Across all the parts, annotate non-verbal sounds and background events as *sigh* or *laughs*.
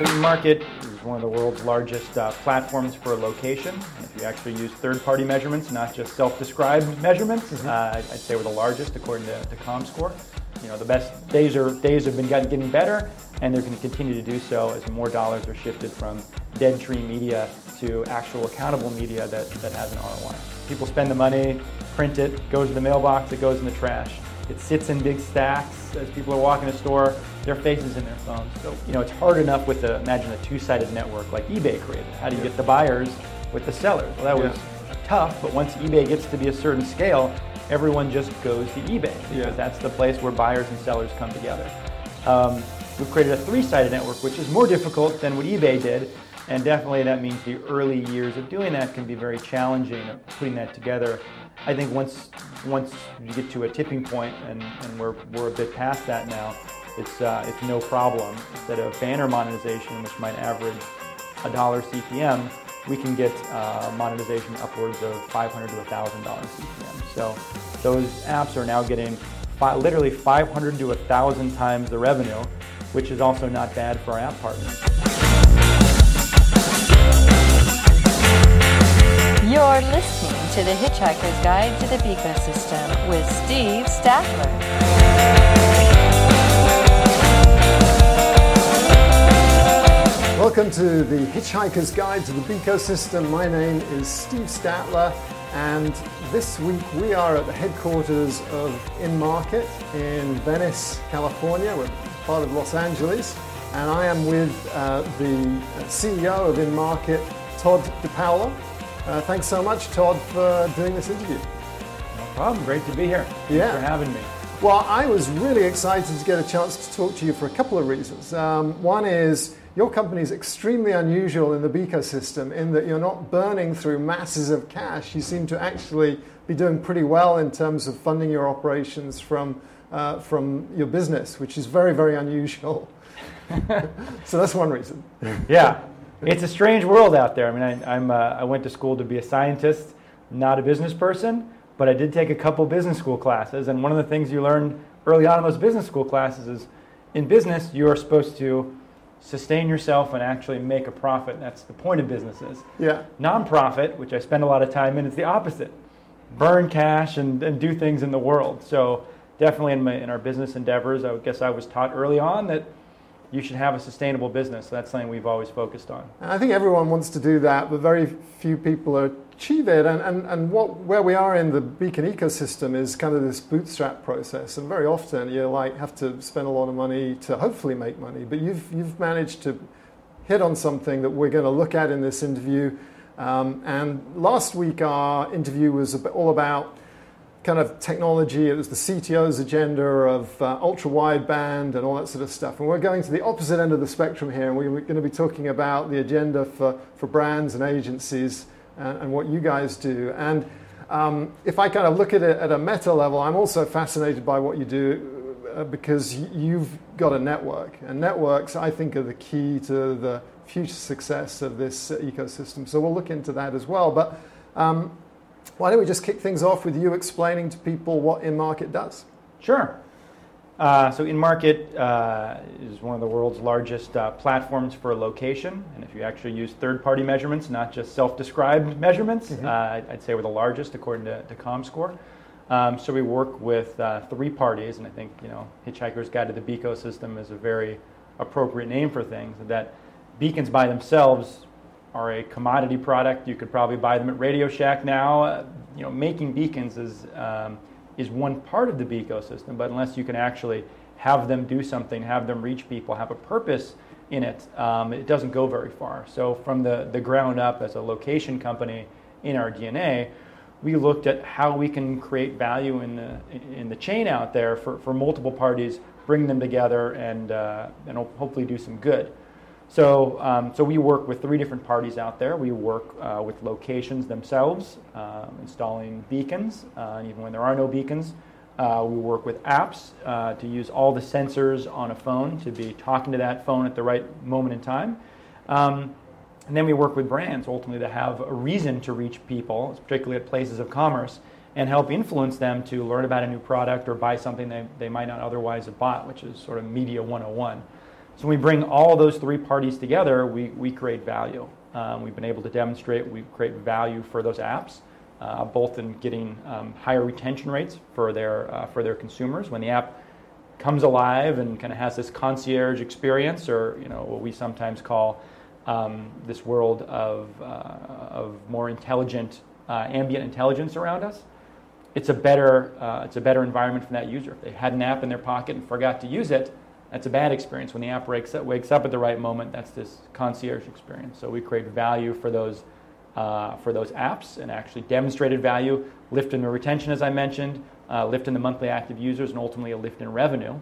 Market is one of the world's largest uh, platforms for location. If you actually use third-party measurements, not just self-described measurements, uh, I'd say we're the largest according to, to ComScore. You know, the best days are days have been getting, getting better, and they're going to continue to do so as more dollars are shifted from dead tree media to actual accountable media that, that has an ROI. People spend the money, print it, goes to the mailbox, it goes in the trash. It sits in big stacks as people are walking the store, their faces in their phones. So, you know, it's hard enough with the, imagine a two-sided network like eBay created. How do you get the buyers with the sellers? Well, that was tough, but once eBay gets to be a certain scale, everyone just goes to eBay because Yeah. that's the place where buyers and sellers come together. Um, we've created a three-sided network, which is more difficult than what eBay did, and definitely that means the early years of doing that can be very challenging. Of putting that together, I think once once you get to a tipping point, and, and we're we're a bit past that now, it's uh, it's no problem. Instead of banner monetization, which might average a dollar CPM, we can get uh, monetization upwards of 500 to 1,000 dollars CPM. So those apps are now getting fi- literally 500 to 1,000 times the revenue, which is also not bad for our app partners. You're listening to The Hitchhiker's Guide to the Ecosystem with Steve Statler. Welcome to the Hitchhiker's Guide to the Ecosystem. My name is Steve Statler, and this week we are at the headquarters of InMarket in Venice, California. We're part of Los Angeles, and I am with uh, the CEO of InMarket, Todd DePaolo. Uh, thanks so much, Todd, for doing this interview. No problem. Great to be here. Thanks Yeah. for having me. Well, I was really excited to get a chance to talk to you for a couple of reasons. Um, one is your company is extremely unusual in the B ecosystem in that you're not burning through masses of cash. You seem to actually be doing pretty well in terms of funding your operations from, uh, from your business, which is very, very unusual. *laughs* so that's one reason. Yeah, it's a strange world out there. I mean, I, I'm, uh, I went to school to be a scientist, not a business person, but I did take a couple business school classes. And one of the things you learn early on in those business school classes is in business, you are supposed to sustain yourself and actually make a profit. That's the point of businesses. Yeah. Nonprofit, which I spend a lot of time in, is the opposite burn cash and, and do things in the world. So, definitely in, my, in our business endeavors, I guess I was taught early on that you should have a sustainable business. That's something we've always focused on. I think everyone wants to do that, but very few people achieve it. And, and, and what, where we are in the beacon ecosystem is kind of this bootstrap process. And very often you like have to spend a lot of money to hopefully make money. But you've, you've managed to hit on something that we're going to look at in this interview. Um, and last week our interview was all about kind of technology. It was the CTO's agenda of uh, ultra wideband and all that sort of stuff. And we're going to the opposite end of the spectrum here, and we're going to be talking about the agenda for, for brands and agencies and, and what you guys do. And um, if I kind of look at it at a meta level, I'm also fascinated by what you do uh, because you've got a network. And networks, I think, are the key to the future success of this uh, ecosystem. So we'll look into that as well. But um, why don't we just kick things off with you explaining to people what InMarket does? Sure. Uh, so InMarket uh, is one of the world's largest uh, platforms for location, and if you actually use third-party measurements, not just self-described *laughs* measurements, uh, I'd say we're the largest according to, to ComScore. Um, so we work with uh, three parties, and I think you know Hitchhiker's Guide to the Beco System is a very appropriate name for things. That beacons by themselves are a commodity product. You could probably buy them at Radio Shack now. Uh, you know, making beacons is um, is one part of the Beco system, but unless you can actually have them do something, have them reach people, have a purpose in it, um, it doesn't go very far. So from the, the ground up as a location company in our DNA, we looked at how we can create value in the, in the chain out there for, for multiple parties, bring them together, and, uh, and hopefully do some good. So, um, so we work with three different parties out there. We work uh, with locations themselves, uh, installing beacons, uh, and even when there are no beacons, uh, we work with apps uh, to use all the sensors on a phone to be talking to that phone at the right moment in time. Um, and then we work with brands ultimately to have a reason to reach people, particularly at places of commerce, and help influence them to learn about a new product or buy something they, they might not otherwise have bought, which is sort of media 101. So when we bring all those three parties together, we, we create value. Um, we've been able to demonstrate we create value for those apps, uh, both in getting um, higher retention rates for their, uh, for their consumers. When the app comes alive and kind of has this concierge experience, or you know what we sometimes call um, this world of, uh, of more intelligent, uh, ambient intelligence around us, it's a better uh, it's a better environment for that user. If they had an app in their pocket and forgot to use it, that's a bad experience. When the app wakes up, wakes up at the right moment, that's this concierge experience. So we create value for those, uh, for those apps and actually demonstrated value, lift in the retention, as I mentioned, uh, lift in the monthly active users, and ultimately a lift in revenue.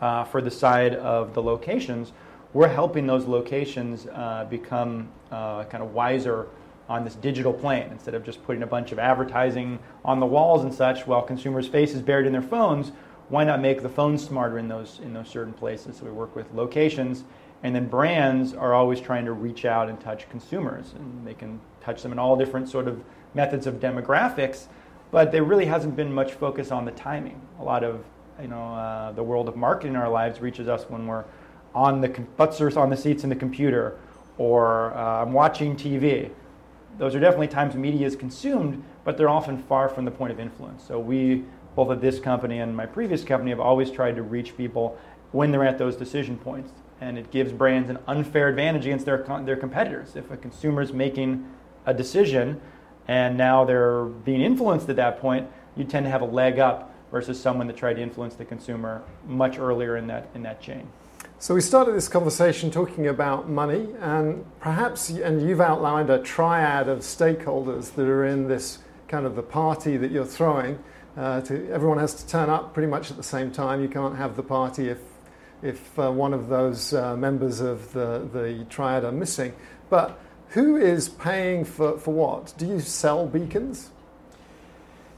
Uh, for the side of the locations, we're helping those locations uh, become uh, kind of wiser on this digital plane instead of just putting a bunch of advertising on the walls and such while consumers' faces buried in their phones why not make the phone smarter in those in those certain places? So we work with locations, and then brands are always trying to reach out and touch consumers, and they can touch them in all different sort of methods of demographics. But there really hasn't been much focus on the timing. A lot of you know uh, the world of marketing in our lives reaches us when we're on the butts on the seats in the computer, or uh, I'm watching TV. Those are definitely times media is consumed, but they're often far from the point of influence. So we both at this company and my previous company have always tried to reach people when they're at those decision points. And it gives brands an unfair advantage against their, their competitors. If a consumer is making a decision and now they're being influenced at that point, you tend to have a leg up versus someone that tried to influence the consumer much earlier in that, in that chain. So we started this conversation talking about money, and perhaps, and you've outlined a triad of stakeholders that are in this kind of the party that you're throwing. Uh, to, everyone has to turn up pretty much at the same time. You can't have the party if, if uh, one of those uh, members of the, the triad are missing. But who is paying for, for what? Do you sell beacons?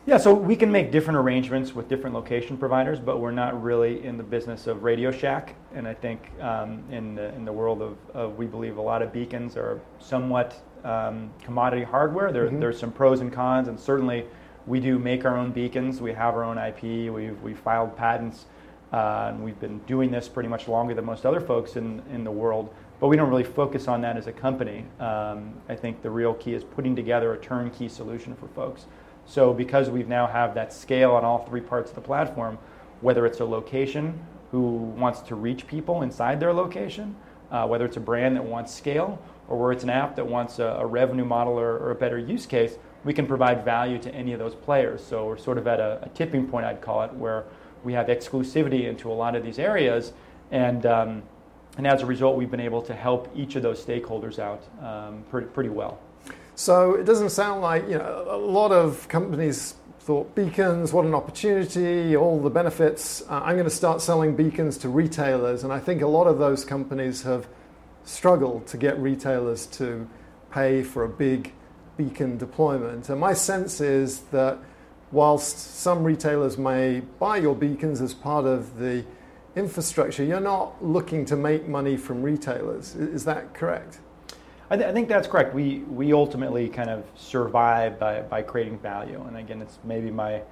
Yeah, so we can make different arrangements with different location providers, but we're not really in the business of Radio Shack. And I think um, in, the, in the world of, of, we believe a lot of beacons are somewhat um, commodity hardware. There, mm-hmm. There's some pros and cons, and certainly we do make our own beacons. We have our own IP. We've, we filed patents. Uh, and we've been doing this pretty much longer than most other folks in, in the world. But we don't really focus on that as a company. Um, I think the real key is putting together a turnkey solution for folks. So because we now have that scale on all three parts of the platform, whether it's a location who wants to reach people inside their location, uh, whether it's a brand that wants scale, or where it's an app that wants a, a revenue model or, or, a better use case, we can provide value to any of those players. So we're sort of at a, a tipping point, I'd call it, where we have exclusivity into a lot of these areas. And, um, and as a result, we've been able to help each of those stakeholders out um, pretty, pretty well. So it doesn't sound like you know a lot of companies thought beacons, what an opportunity, all the benefits. Uh, I'm going to start selling beacons to retailers, and I think a lot of those companies have struggled to get retailers to pay for a big beacon deployment. And my sense is that whilst some retailers may buy your beacons as part of the infrastructure, you're not looking to make money from retailers. Is that correct? I, th- I, think that's correct. We, we ultimately kind of survive by, by creating value. And again, it's maybe my,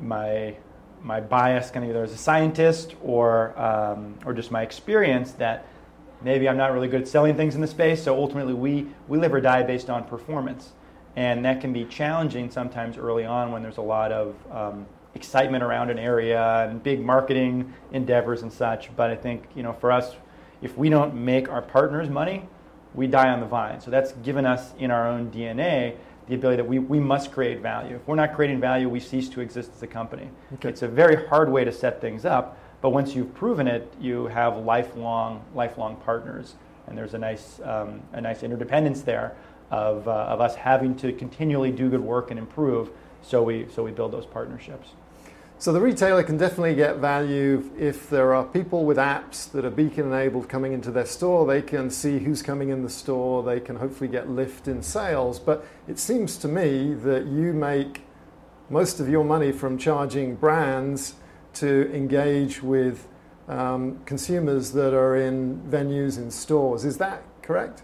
my, my bias, kind of either as a scientist or, um, or just my experience, that maybe I'm not really good at selling things in the space. So ultimately, we, we live or die based on performance. And that can be challenging sometimes early on when there's a lot of um, excitement around an area and big marketing endeavors and such. But I think, you know, for us, if we don't make our partners money, we die on the vine. So that's given us in our own DNA the ability that we, we must create value. If we're not creating value, we cease to exist as a company. Okay. It's a very hard way to set things up, but once you've proven it, you have lifelong, lifelong partners. And there's a nice, um, a nice interdependence there of, uh, of us having to continually do good work and improve so we, so we build those partnerships. So the retailer can definitely get value if there are people with apps that are beacon enabled coming into their store. They can see who's coming in the store. They can hopefully get lift in sales. But it seems to me that you make most of your money from charging brands to engage with um, consumers that are in venues in stores. Is that correct?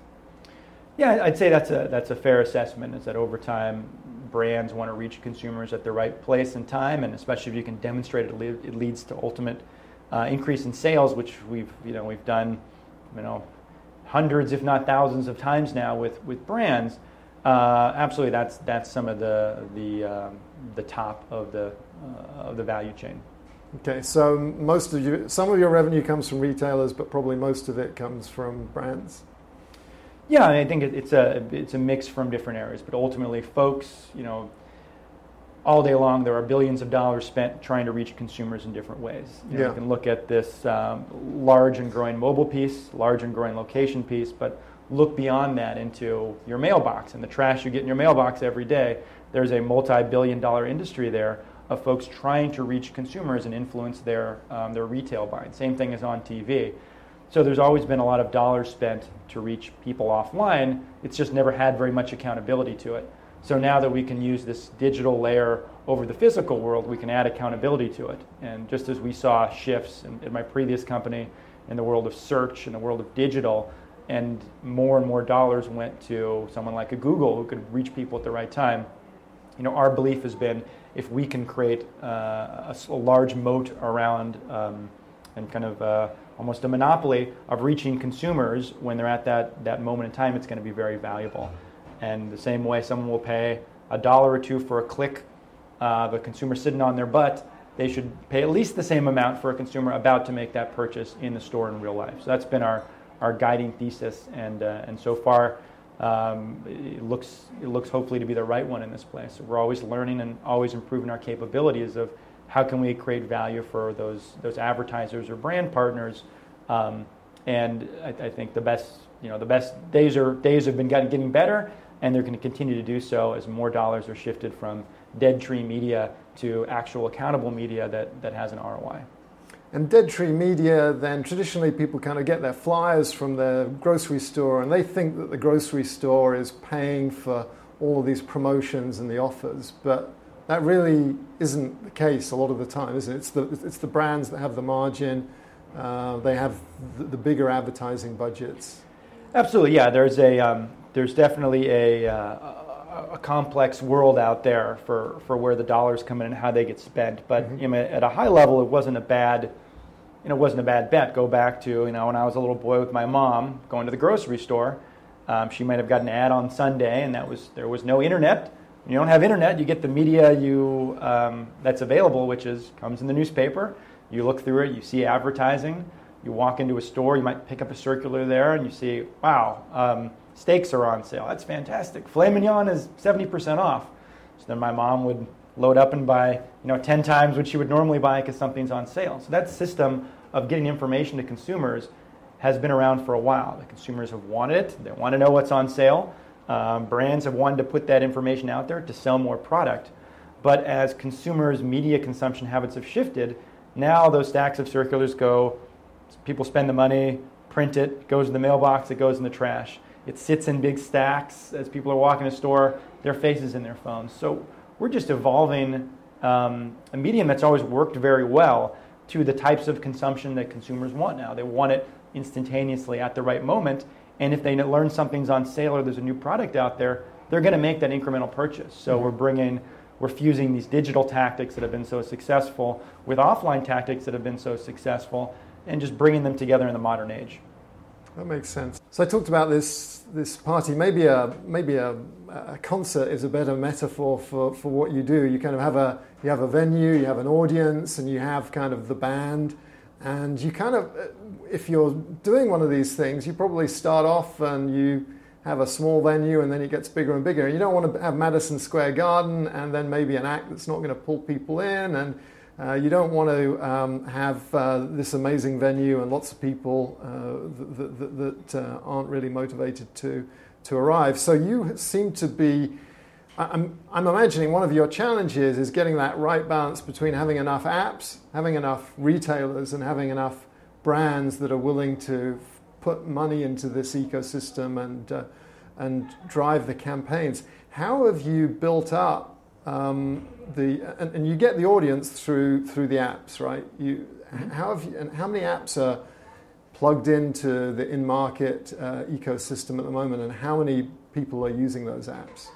Yeah, I'd say that's a, that's a fair assessment. Is that over time, brands want to reach consumers at the right place and time, and especially if you can demonstrate it, it leads to ultimate uh, increase in sales, which we've you know we've done, you know, hundreds if not thousands of times now with with brands. Uh, absolutely, that's that's some of the the um, the top of the uh, of the value chain. Okay, so most of you, some of your revenue comes from retailers, but probably most of it comes from brands. Yeah, I think it's a it's a mix from different areas, but ultimately, folks, you know, all day long there are billions of dollars spent trying to reach consumers in different ways. You, know, Yeah. you can look at this um, large and growing mobile piece, large and growing location piece, but look beyond that into your mailbox and the trash you get in your mailbox every day. There's a multi-billion-dollar industry there of folks trying to reach consumers and influence their um, their retail buying. Same thing as on TV. So there's always been a lot of dollars spent to reach people offline. It's just never had very much accountability to it. So now that we can use this digital layer over the physical world, we can add accountability to it. And just as we saw shifts in, in my previous company in the world of search and the world of digital, and more and more dollars went to someone like a Google who could reach people at the right time. You know, our belief has been if we can create uh, a, a large moat around um, and kind of uh, almost a monopoly of reaching consumers when they're at that, that moment in time, it's going to be very valuable. And the same way someone will pay a dollar or two for a click of a consumer sitting on their butt, they should pay at least the same amount for a consumer about to make that purchase in the store in real life. So that's been our, our guiding thesis, and, uh, and so far um, it, looks, it looks hopefully to be the right one in this place. We're always learning and always improving our capabilities of how can we create value for those, those advertisers or brand partners. Um, and I, I think the best, you know, the best days are days have been getting, better, and they're going to continue to do so as more dollars are shifted from dead tree media to actual accountable media that, that has an ROI. And Dead Tree Media, then traditionally people kind of get their flyers from their grocery store and they think that the grocery store is paying for all of these promotions and the offers. But that really isn't the case a lot of the time, is it? It's the, it's the brands that have the margin, uh, they have the, the bigger advertising budgets. Absolutely, yeah. There's a um, there's definitely a, uh, a complex world out there for, for where the dollars come in and how they get spent. But you know, at a high level, it wasn't a bad you know, wasn't a bad bet. Go back to you know when I was a little boy with my mom going to the grocery store. Um, she might have got an ad on Sunday, and that was there was no internet. When you don't have internet, you get the media you um, that's available, which is comes in the newspaper. You look through it, you see advertising. You walk into a store, you might pick up a circular there, and you see, wow, um, steaks are on sale. That's fantastic. Filet mignon is 70% off. So then my mom would load up and buy, you know, 10 times what she would normally buy because something's on sale. So that system of getting information to consumers has been around for a while. The consumers have wanted it. They want to know what's on sale. Um, brands have wanted to put that information out there to sell more product. But as consumers' media consumption habits have shifted, now those stacks of circulars go, people spend the money, print it, goes in the mailbox, it goes in the trash. It sits in big stacks as people are walking the store, their faces in their phones. So we're just evolving um, a medium that's always worked very well to the types of consumption that consumers want now. They want it instantaneously at the right moment. And if they learn something's on sale or there's a new product out there, they're going to make that incremental purchase. So we're bringing, we're fusing these digital tactics that have been so successful with offline tactics that have been so successful, and just bringing them together in the modern age. That makes sense. So I talked about this this party. Maybe a maybe a, a concert is a better metaphor for, for what you do. You kind of have a you have a venue, you have an audience, and you have kind of the band, and you kind of uh, if you're doing one of these things, you probably start off and you have a small venue and then it gets bigger and bigger. You don't want to have Madison Square Garden and then maybe an act that's not going to pull people in and uh, you don't want to um, have uh, this amazing venue and lots of people uh, that, that, that uh, aren't really motivated to, to arrive. So you seem to be, I'm, I'm imagining one of your challenges is getting that right balance between having enough apps, having enough retailers, and having enough brands that are willing to put money into this ecosystem and, uh, and drive the campaigns. How have you built up um, the and, and, you get the audience through through the apps, right? You mm-hmm. how have you, and how many apps are plugged into the InMarket uh, ecosystem at the moment, and how many people are using those apps?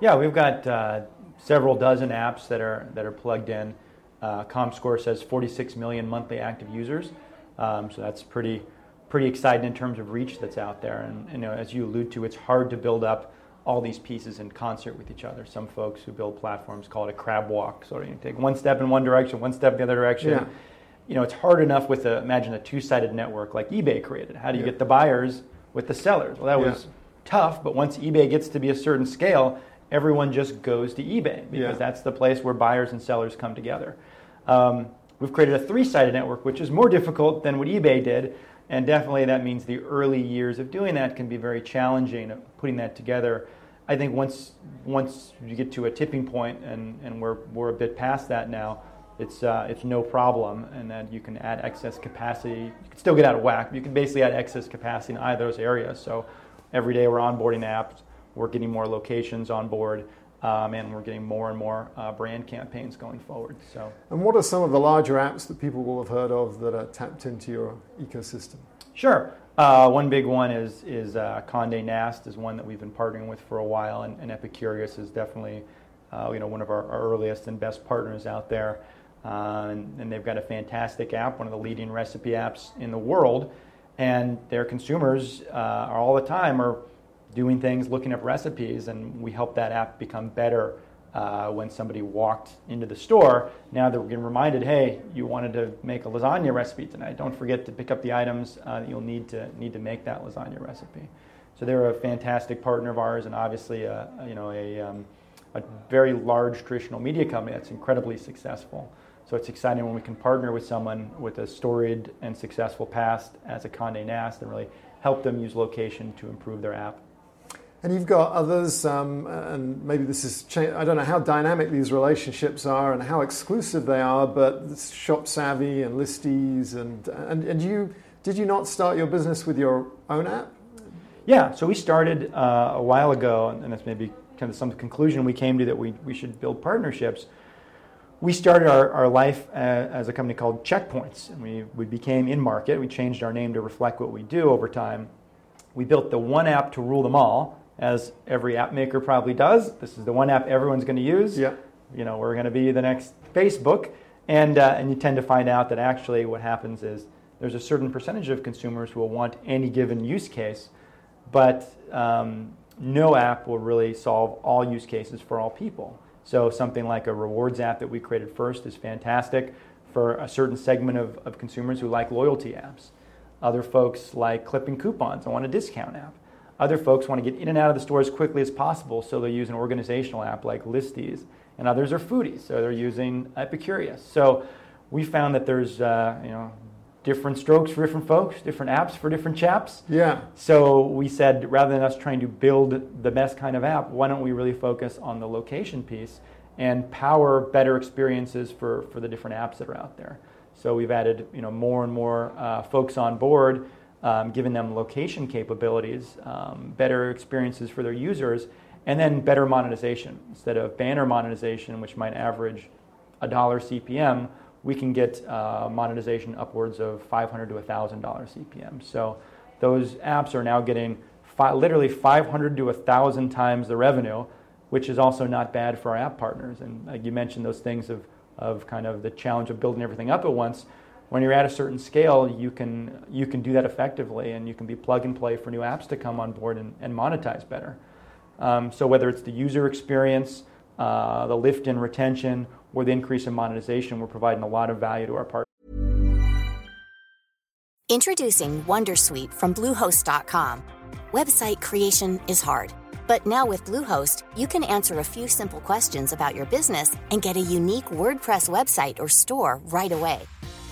Yeah, we've got uh, several dozen apps that are that are plugged in. Uh, ComScore says 46 million monthly active users, um, so that's pretty pretty exciting in terms of reach that's out there. And you know, as you allude to, it's hard to build up all these pieces in concert with each other. Some folks who build platforms call it a crab walk. So you take one step in one direction, one step in the other direction. Yeah. You know, it's hard enough with a, imagine a two-sided network like eBay created. How do you yeah. get the buyers with the sellers? Well, that yeah. was tough, but once eBay gets to be a certain scale, everyone just goes to eBay because that's the place where buyers and sellers come together. Um, we've created a three-sided network, which is more difficult than what eBay did, and definitely that means the early years of doing that can be very challenging, putting that together. I think once once you get to a tipping point, and, and we're, we're a bit past that now, it's, uh, it's no problem, and that you can add excess capacity. You can still get out of whack, but you can basically add excess capacity in either of those areas. So every day we're onboarding apps, we're getting more locations on board, um, and we're getting more and more uh, brand campaigns going forward. So, and what are some of the larger apps that people will have heard of that are tapped into your ecosystem? Sure. Uh, one big one is is uh, Condé Nast is one that we've been partnering with for a while, and, and Epicurious is definitely uh, you know one of our, our, earliest and best partners out there. Uh, and, and, they've got a fantastic app, one of the leading recipe apps in the world, and their consumers uh, are all the time are doing things, looking up recipes, and we help that app become better uh, when somebody walked into the store. Now that we're getting reminded, hey, you wanted to make a lasagna recipe tonight. Don't forget to pick up the items uh, that you'll need to need to make that lasagna recipe. So they're a fantastic partner of ours, and obviously, a, you know, a, um, a very large traditional media company that's incredibly successful. So it's exciting when we can partner with someone with a storied and successful past as a Condé Nast and really help them use location to improve their app. And you've got others, um, and maybe this is, cha- I don't know how dynamic these relationships are and how exclusive they are, but ShopSavvy and Listies, and, and, and you, did you not start your business with your own app? Yeah, so we started uh, a while ago, and that's maybe kind of some conclusion we came to that we, we should build partnerships. We started our, our life as, as a company called Checkpoints, and we, we became InMarket. We changed our name to reflect what we do over time. We built the one app to rule them all, as every app maker probably does. This is the one app everyone's going to use. Yeah. You know, we're going to be the next Facebook, and uh, and you tend to find out that actually what happens is there's a certain percentage of consumers who will want any given use case, but um, no app will really solve all use cases for all people. So something like a rewards app that we created first is fantastic for a certain segment of, of consumers who like loyalty apps. Other folks like clipping coupons and want a discount app. Other folks want to get in and out of the store as quickly as possible, so they'll use an organizational app like Listies. And others are foodies, so they're using Epicurious. So we found that there's uh, you know different strokes for different folks, different apps for different chaps. Yeah. So we said rather than us trying to build the best kind of app, why don't we really focus on the location piece and power better experiences for, for the different apps that are out there. So we've added you know more and more uh, folks on board um, giving them location capabilities, um, better experiences for their users, and then better monetization. Instead of banner monetization, which might average a dollar CPM, we can get uh, monetization upwards of 500 to $1,000 CPM. So those apps are now getting fi- literally 500 to 1,000 times the revenue, which is also not bad for our app partners. And uh, you mentioned those things of, of kind of the challenge of building everything up at once when you're at a certain scale, you can you can do that effectively, and you can be plug and play for new apps to come on board and, and monetize better. Um, so whether it's the user experience, uh, the lift in retention, or the increase in monetization, we're providing a lot of value to our partners. Introducing Wondersuite from Bluehost.com. Website creation is hard, but now with Bluehost, you can answer a few simple questions about your business and get a unique WordPress website or store right away.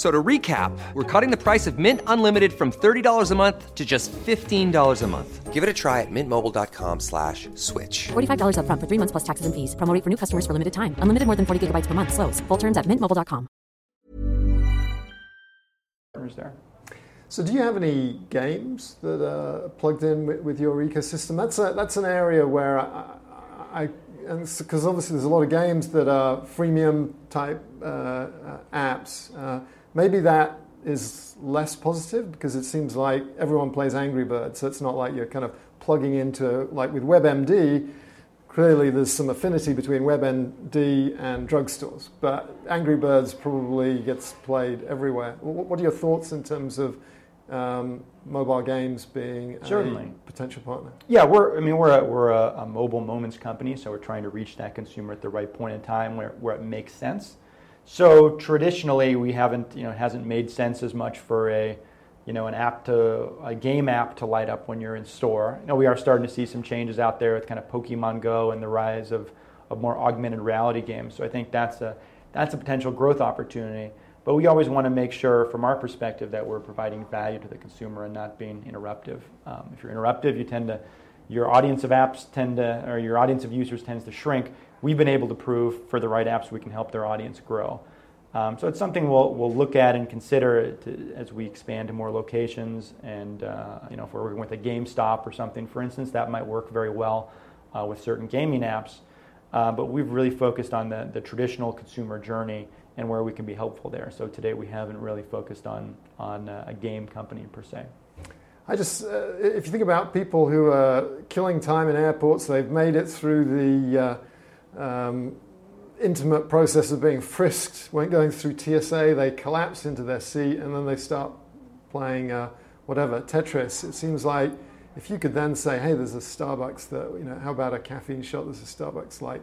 So to recap, we're cutting the price of Mint Unlimited from $30 a month to just $15 a month. Give it a try at mintmobile.com slash switch. $45 upfront for three months plus taxes and fees. Promo for new customers for limited time. Unlimited more than 40 gigabytes per month. Slows. Full terms at mintmobile.com. partners there. So, do you have any games that are plugged in with, with your ecosystem? That's a, that's an area where I, I because obviously there's a lot of games that are freemium type uh, uh, apps. Uh, maybe that is less positive because it seems like everyone plays Angry Birds, so it's not like you're kind of plugging into like with WebMD. Clearly, there's some affinity between WebMD and drugstores, but Angry Birds probably gets played everywhere. What are your thoughts in terms of um, mobile games being Certainly. a potential partner? Yeah, we're. I mean, we're a, we're a, a mobile moments company, so we're trying to reach that consumer at the right point in time where, where it makes sense. So traditionally, we haven't. You know, it hasn't made sense as much for a, you know, an app to a game app to light up when you're in store. You know, we are starting to see some changes out there with kind of Pokemon Go and the rise of, of more augmented reality games. So I think that's a that's a potential growth opportunity. But we always want to make sure, from our perspective, that we're providing value to the consumer and not being interruptive. Um, if you're interruptive, you tend to, your audience of apps tend to, or your audience of users tends to shrink. We've been able to prove for the right apps we can help their audience grow. Um, so it's something we'll, we'll look at and consider to, as we expand to more locations. And uh, you know, if we're working with a GameStop or something, for instance, that might work very well uh, with certain gaming apps. Uh, but we've really focused on the, the traditional consumer journey and where we can be helpful there. So today we haven't really focused on, on uh, a game company per se. I just, uh, if you think about people who are killing time in airports, they've made it through the uh, um, intimate process of being frisked, when going through TSA, they collapse into their seat and then they start playing uh, whatever, Tetris. It seems like if you could then say, hey, there's a Starbucks that, you know, how about a caffeine shot? There's a Starbucks like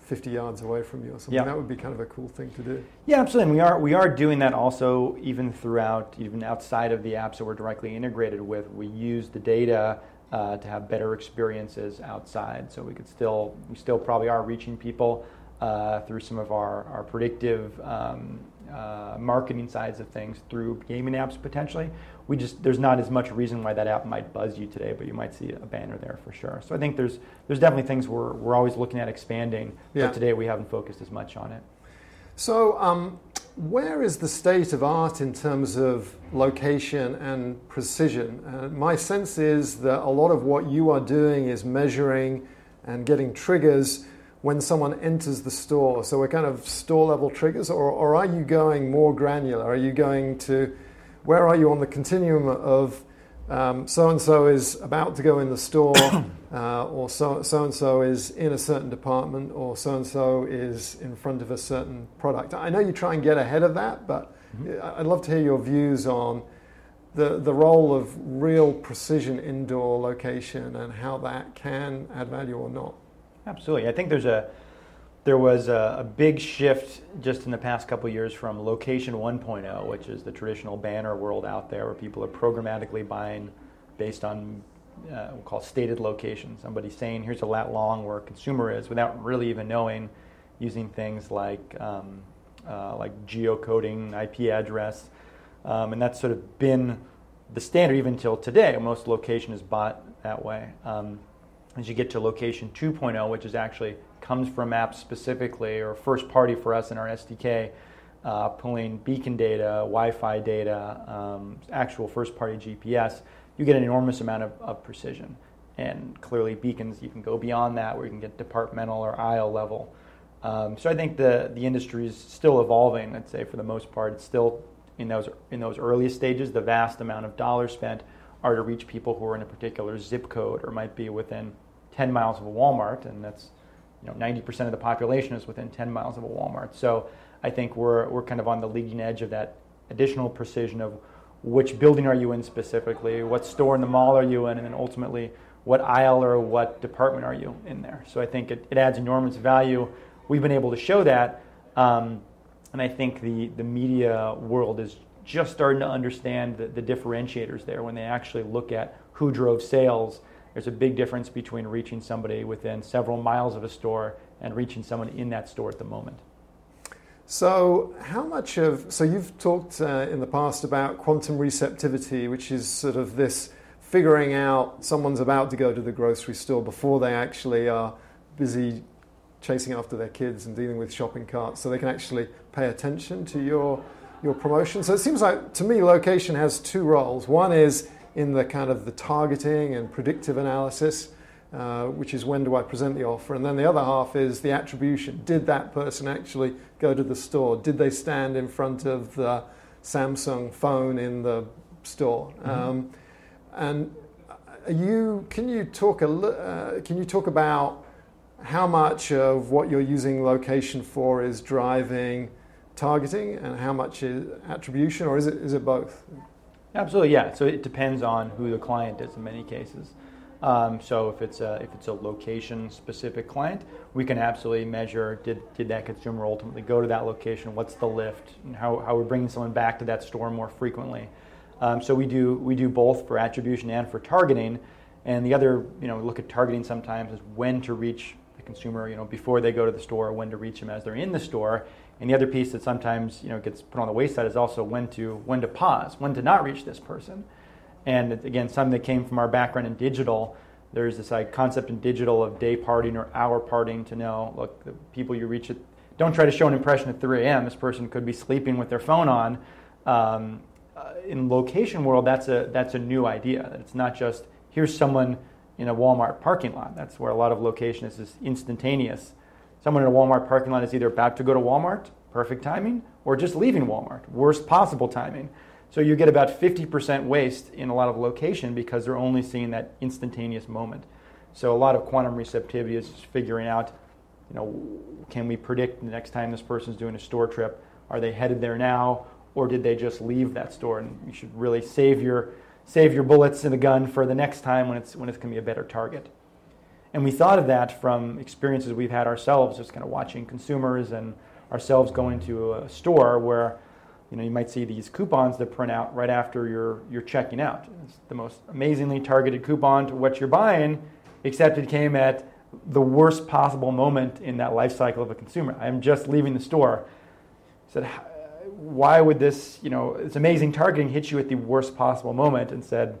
50 yards away from you or something. Yeah. That would be kind of a cool thing to do. Yeah, absolutely. And we are we are doing that also even throughout, even outside of the apps that we're directly integrated with. We use the data uh, to have better experiences outside. So we could still we still probably are reaching people uh, through some of our our predictive. Um, uh, marketing sides of things through gaming apps potentially. We just there's not as much reason why that app might buzz you today, but you might see a banner there for sure. So I think there's there's definitely things we're we're always looking at expanding, Yeah. but today we haven't focused as much on it. So, um, where is the state of art in terms of location and precision? Uh, my sense is that a lot of what you are doing is measuring and getting triggers when someone enters the store. So, we're kind of store level triggers, or, or are you going more granular? Are you going to, where are you on the continuum of so and so is about to go in the store, uh, or so and so is in a certain department, or so and so is in front of a certain product. I know you try and get ahead of that, but I'd love to hear your views on the, the role of real precision indoor location and how that can add value or not. Absolutely. I think there's a there was a, a big shift just in the past couple of years from location 1.0, which is the traditional banner world out there where people are programmatically buying based on uh, we'll call stated location. Somebody saying here's a lat long where a consumer is without really even knowing, using things like um, uh, like geocoding, IP address, um, and that's sort of been the standard even till today. Most location is bought that way. Um, as you get to location 2.0, which is actually comes from apps specifically or first party for us in our SDK, uh, pulling beacon data, Wi-Fi data, um, actual first party GPS, you get an enormous amount of, of precision. And clearly, beacons, you can go beyond that where you can get departmental or aisle level. Um, so I think the, the industry is still evolving, I'd say, for the most part. It's still in those, in those earliest stages. The vast amount of dollars spent are to reach people who are in a particular zip code or might be within 10 miles of a Walmart, and that's you know 90% of the population is within 10 miles of a Walmart. So I think we're, we're kind of on the leading edge of that additional precision of which building are you in specifically, what store in the mall are you in, and then ultimately what aisle or what department are you in there. So I think it, it adds enormous value. We've been able to show that, um, and I think the, the media world is just starting to understand the, the differentiators there when they actually look at who drove sales. There's a big difference between reaching somebody within several miles of a store and reaching someone in that store at the moment. So, how much of so you've talked uh, in the past about quantum receptivity, which is sort of this figuring out someone's about to go to the grocery store before they actually are busy chasing after their kids and dealing with shopping carts, so they can actually pay attention to your your promotion. So it seems like to me, location has two roles. One is in the kind of the targeting and predictive analysis uh, which is when do I present the offer, and then the other half is the attribution. Did that person actually go to the store? Did they stand in front of the Samsung phone in the store? Mm-hmm. Um, and you can you talk a uh, can you talk about how much of what you're using location for is driving targeting and how much is attribution, or is it is it both? Absolutely, yeah. So it depends on who the client is in many cases. Um, so if it's a if it's a location specific client, we can absolutely measure did did that consumer ultimately go to that location? What's the lift? And how how we're bringing someone back to that store more frequently. Um, so we do we do both for attribution and for targeting. And the other you know we look at targeting sometimes is when to reach the consumer you know before they go to the store, when to reach them as they're in the store. And the other piece that sometimes you know gets put on the wayside is also when to when to pause, when to not reach this person. And again, something that came from our background in digital, there's this like concept in digital of day parting or hour parting to know, look, the people you reach, at, don't try to show an impression at 3 a.m. This person could be sleeping with their phone on. Um, uh, in location world, that's a, that's a new idea. It's not just, here's someone in a Walmart parking lot. That's where a lot of location is, is instantaneous. Someone in a Walmart parking lot is either about to go to Walmart, perfect timing, or just leaving Walmart, worst possible timing. So you get about 50% waste in a lot of location because they're only seeing that instantaneous moment. So a lot of quantum receptivity is figuring out, you know, can we predict the next time this person's doing a store trip? Are they headed there now, or did they just leave that store? And you should really save your save your bullets in the gun for the next time when it's when it's going to be a better target. And we thought of that from experiences we've had ourselves, just kind of watching consumers and ourselves going to a store where you know, you might see these coupons that print out right after you're, you're checking out. It's the most amazingly targeted coupon to what you're buying, except it came at the worst possible moment in that life cycle of a consumer. I'm just leaving the store. I said, why would this, you know, it's amazing targeting hit you at the worst possible moment and said,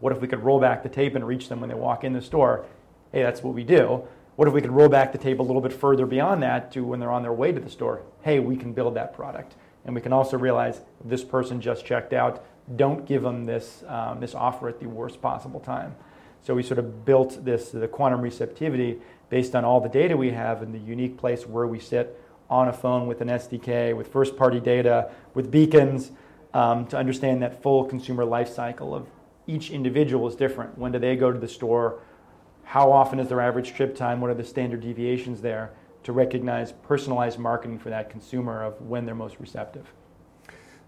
what if we could roll back the tape and reach them when they walk in the store? Hey, that's what we do. What if we could roll back the tape a little bit further beyond that to when they're on their way to the store? Hey, we can build that product. And we can also realize this person just checked out. Don't give them this, um, this offer at the worst possible time. So we sort of built this, the quantum receptivity based on all the data we have in the unique place where we sit on a phone with an SDK, with first party data, with beacons, um, to understand that full consumer life cycle of each individual is different. When do they go to the store? How often is their average trip time? What are the standard deviations there? To recognize personalized marketing for that consumer of when they're most receptive.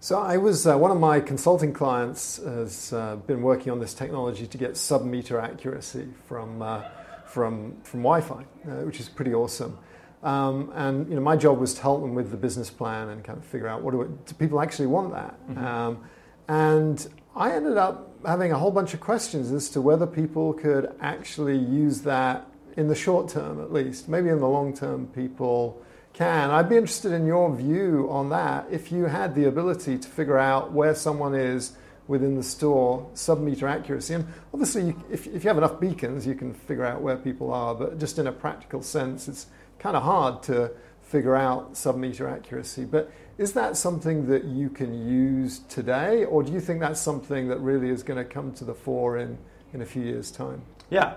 So I was uh, one of my consulting clients has uh, been working on this technology to get sub-meter accuracy from uh, from from Wi-Fi, uh, which is pretty awesome. Um, and you know, my job was to help them with the business plan and kind of figure out what do, it, do people actually want that. Mm-hmm. Um, and I ended up having a whole bunch of questions as to whether people could actually use that in the short term at least. Maybe in the long term, people can. I'd be interested in your view on that. If you had the ability to figure out where someone is within the store, sub meter accuracy. And obviously, you, if, if you have enough beacons, you can figure out where people are, but just in a practical sense, it's kind of hard to figure out sub meter accuracy. But is that something that you can use today, or do you think that's something that really is going to come to the fore in, in a few years' time? Yeah,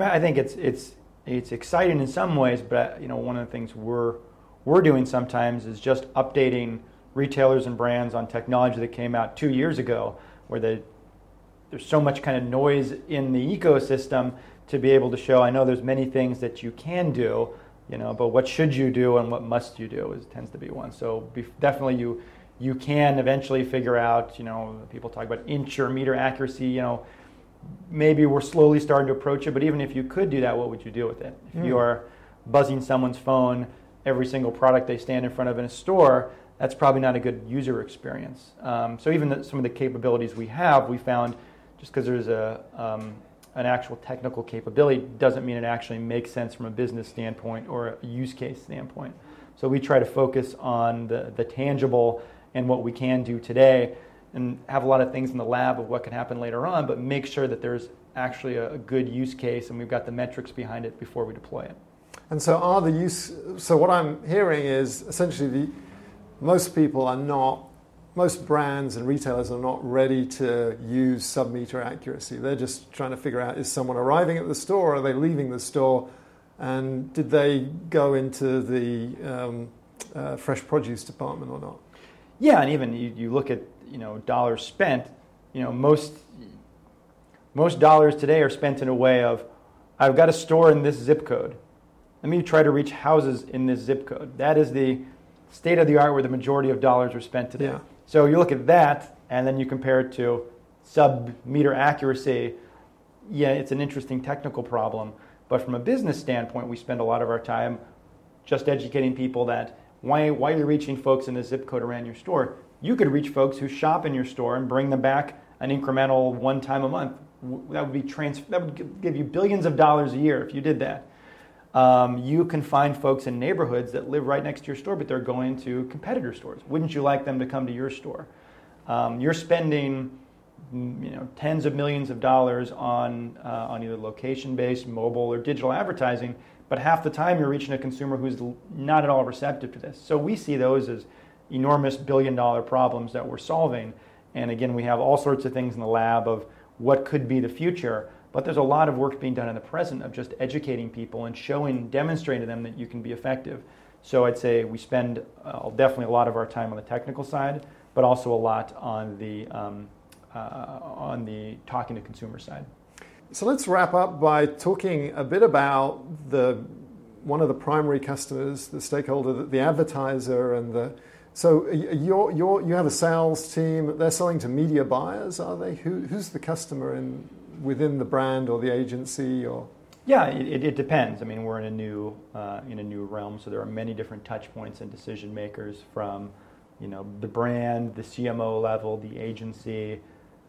I, think it's it's it's exciting in some ways, but you know, one of the things we're we're doing sometimes is just updating retailers and brands on technology that came out two years ago, where they, there's so much kind of noise in the ecosystem to be able to show. I know there's many things that you can do, you know, but what should you do and what must you do is tends to be one. So be, definitely you you can eventually figure out. You know, people talk about inch or meter accuracy. You know, maybe we're slowly starting to approach it. But even if you could do that, what would you do with it? If mm. you are buzzing someone's phone every single product they stand in front of in a store, that's probably not a good user experience. Um, so even the, some of the capabilities we have, we found just because there's a um, an actual technical capability doesn't mean it actually makes sense from a business standpoint or a use case standpoint. So we try to focus on the, the tangible and what we can do today and have a lot of things in the lab of what can happen later on, but make sure that there's actually a, a good use case and we've got the metrics behind it before we deploy it. And so are the use so what I'm hearing is essentially the most people are not, most brands and retailers are not ready to use sub-meter accuracy. They're just trying to figure out is someone arriving at the store, are they leaving the store, and did they go into the um, uh, fresh produce department or not? Yeah, and even you, you look at you know dollars spent, you know most most dollars today are spent in a way of I've got a store in this zip code. Let me try to reach houses in this zip code. That is the state of the art where the majority of dollars are spent today. Yeah. So you look at that and then you compare it to sub meter accuracy. Yeah, it's an interesting technical problem. But from a business standpoint, we spend a lot of our time just educating people that why, why are you reaching folks in the zip code around your store? You could reach folks who shop in your store and bring them back an incremental one time a month. That would be trans- that would give you billions of dollars a year if you did that. Um, you can find folks in neighborhoods that live right next to your store, but they're going to competitor stores. Wouldn't you like them to come to your store? Um, you're spending mm, you know, tens of millions of dollars on, uh, on either location-based, mobile, or digital advertising, but half the time you're reaching a consumer who's not at all receptive to this. So we see those as enormous billion-dollar problems that we're solving. And again, we have all sorts of things in the lab of what could be the future. But there's a lot of work being done in the present of just educating people and showing, demonstrating to them that you can be effective. So I'd say we spend uh, definitely a lot of our time on the technical side, but also a lot on the um, uh, on the talking to consumer side. So let's wrap up by talking a bit about the one of the primary customers, the stakeholder, the advertiser, and the so you're, you're, you have a sales team. They're selling to media buyers, are they? Who, who's the customer in within the brand or the agency or? Yeah, it, it depends. I mean, we're in a new uh, in a new realm, so there are many different touch points and decision makers from, you know, the brand, the CMO level, the agency.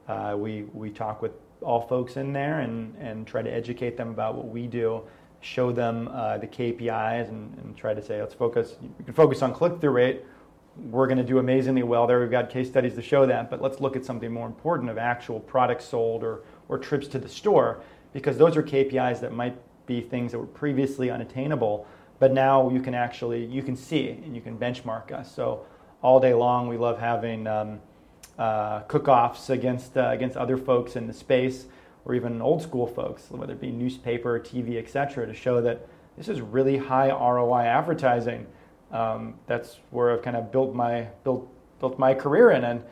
Uh, we we talk with all folks in there and and try to educate them about what we do, show them uh, the KPIs, and, and try to say let's focus. You can focus on click through rate. We're going to do amazingly well there. We've got case studies to show that, but let's look at something more important of actual products sold or or trips to the store because those are KPIs that might be things that were previously unattainable, but now you can actually you can see and you can benchmark us. So all day long, we love having um, uh, cook-offs against uh, against other folks in the space, or even old school folks, whether it be newspaper, TV, etc., to show that this is really high ROI advertising. Um, that's where I've kind of built my built built my career in, and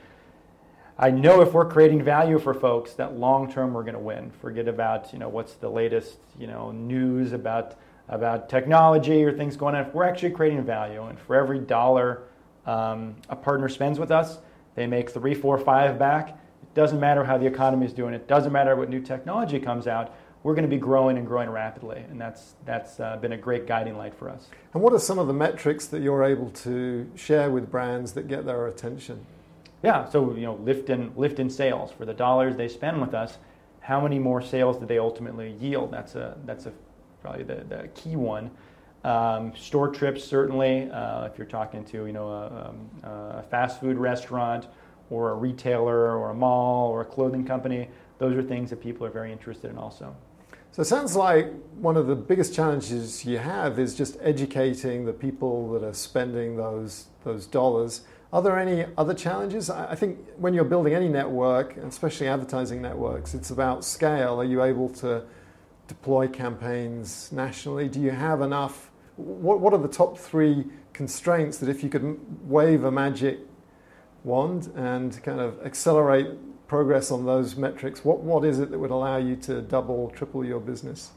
I know if we're creating value for folks that long term we're going to win. Forget about you know what's the latest you know news about about technology or things going on. If we're actually creating value, and for every dollar um, a partner spends with us, they make three, four, five back. It doesn't matter how the economy is doing. It doesn't matter what new technology comes out. We're going to be growing and growing rapidly, and that's that's uh, been a great guiding light for us. And what are some of the metrics that you're able to share with brands that get their attention? Yeah, so you know, lift in lift in sales for the dollars they spend with us. How many more sales do they ultimately yield? That's a that's a probably the, the key one. Um, store trips certainly. Uh, if you're talking to you know a, um, a, fast food restaurant or a retailer or a mall or a clothing company. Those are things that people are very interested in also. So it sounds like one of the biggest challenges you have is just educating the people that are spending those those dollars. Are there any other challenges? I think when you're building any network, especially advertising networks, it's about scale. Are you able to deploy campaigns nationally? Do you have enough? What, what are the top three constraints that if you could wave a magic wand and kind of accelerate progress on those metrics, what, what is it that would allow you to double, triple your business?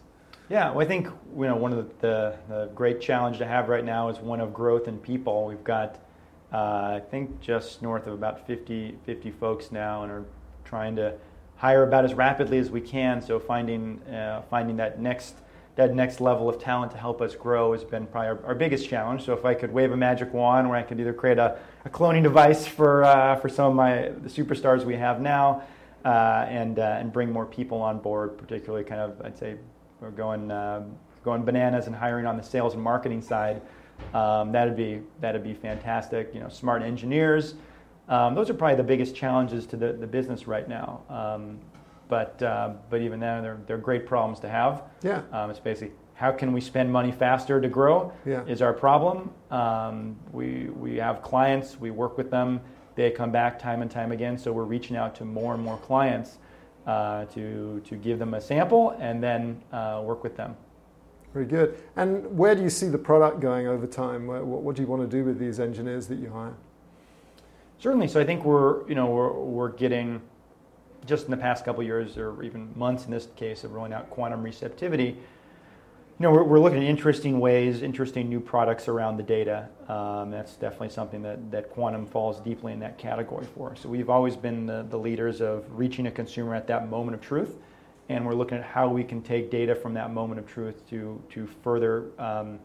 Yeah, well, I think you know one of the, the, the, great challenge to have right now is one of growth in people. We've got, uh, I think, just north of about 50, 50 folks now, and are trying to hire about as rapidly as we can. So finding uh, finding that next that next level of talent to help us grow has been probably our, our, biggest challenge. So if I could wave a magic wand where I could either create a, a cloning device for uh, for some of my the superstars we have now, uh, and uh, and bring more people on board, particularly kind of I'd say we're going um, going bananas and hiring on the sales and marketing side. Um, that'd be that'd be fantastic. You know, smart engineers. Um, those are probably the biggest challenges to the, the business right now. Um, but uh, but even then, they're, they're great problems to have. Yeah. Um, it's basically how can we spend money faster to grow yeah. is our problem. Um, we we have clients, we work with them, they come back time and time again. So we're reaching out to more and more clients uh, to to give them a sample and then uh, work with them. Very good. And where do you see the product going over time? What, what do you want to do with these engineers that you hire? Certainly. So I think we're you know we're, we're getting just in the past couple years or even months in this case of rolling out quantum receptivity. You know, we're, we're looking at interesting ways, interesting new products around the data. Um, that's definitely something that, that quantum falls deeply in that category for. So we've always been the, the leaders of reaching a consumer at that moment of truth, and we're looking at how we can take data from that moment of truth to to further um,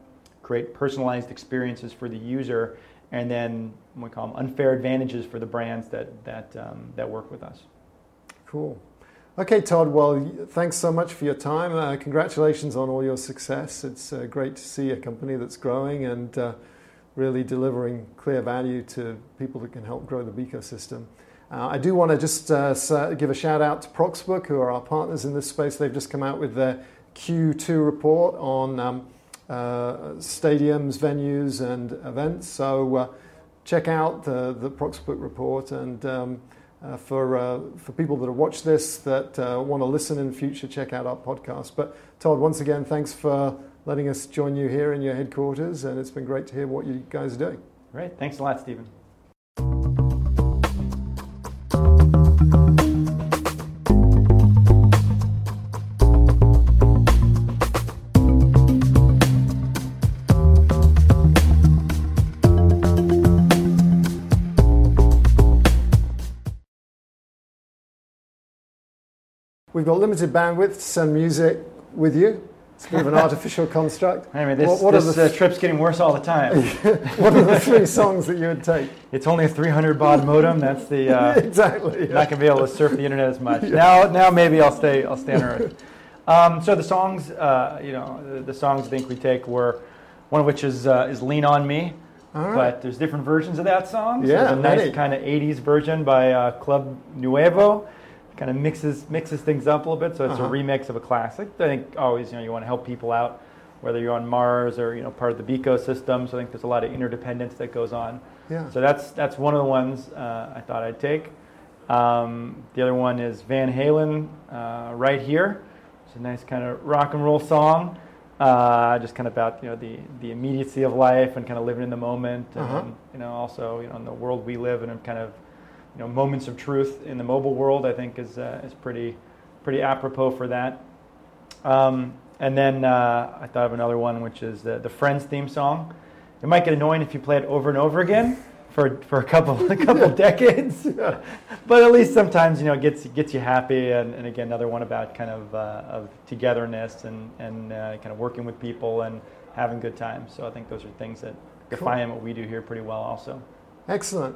create personalized experiences for the user and then we call them unfair advantages for the brands that that um, that work with us. Cool. Okay, Todd. Well, thanks so much for your time. Uh, congratulations on all your success. It's uh, great to see a company that's growing and uh, really delivering clear value to people that can help grow the ecosystem. Uh, I do want to just uh, give a shout out to Proxbook, who are our partners in this space. They've just come out with their Q2 report on um, uh, stadiums, venues, and events. So uh, check out the, the Proxbook report. And um, uh, for, uh, for people that have watched this that uh, want to listen in future, check out our podcast. But Todd, once again, thanks for letting us join you here in your headquarters. And it's been great to hear what you guys are doing. Great. Thanks a lot, Stephen. We've got limited bandwidth to send music with you. It's a bit of an *laughs* artificial construct. I mean, this, what, what this th- uh, trip's getting worse all the time. *laughs* what are the three songs that you would take? It's only a 300 baud modem. That's the uh, *laughs* exactly. Yeah. Not gonna be able to surf the internet as much. Yeah. Now, now maybe I'll stay. I'll stay on Earth. Um, so the songs, uh, you know, the, the, songs I think we take were one of which is uh, is "Lean on Me." Right. But there's different versions of that song. So yeah, there's a nice kind of 80s version by uh, Club Nouveau kind of mixes mixes things up a little bit. So it's uh-huh. a remix of a classic. I think always you know you want to help people out, whether you're on Mars or you know part of the Beco system. So I think there's a lot of interdependence that goes on. Yeah. So that's that's one of the ones uh, I thought I'd take. Um, the other one is Van Halen, uh, right here. It's a nice kind of rock and roll song. Uh, just kind of about you know the, the immediacy of life and kind of living in the moment, and uh-huh. you know also you know in the world we live in, and kind of you know, moments of truth in the mobile world, I think is, uh, is pretty, pretty apropos for that. Um, and then uh, I thought of another one, which is the, the Friends theme song. It might get annoying if you play it over and over again for, for a couple, *laughs* a couple *laughs* decades, but at least sometimes, you know, it gets, gets you happy. And, and again, another one about kind of, uh, of togetherness and, and uh, kind of working with people and having good times. So I think those are things that define cool. what we do here pretty well also. Excellent.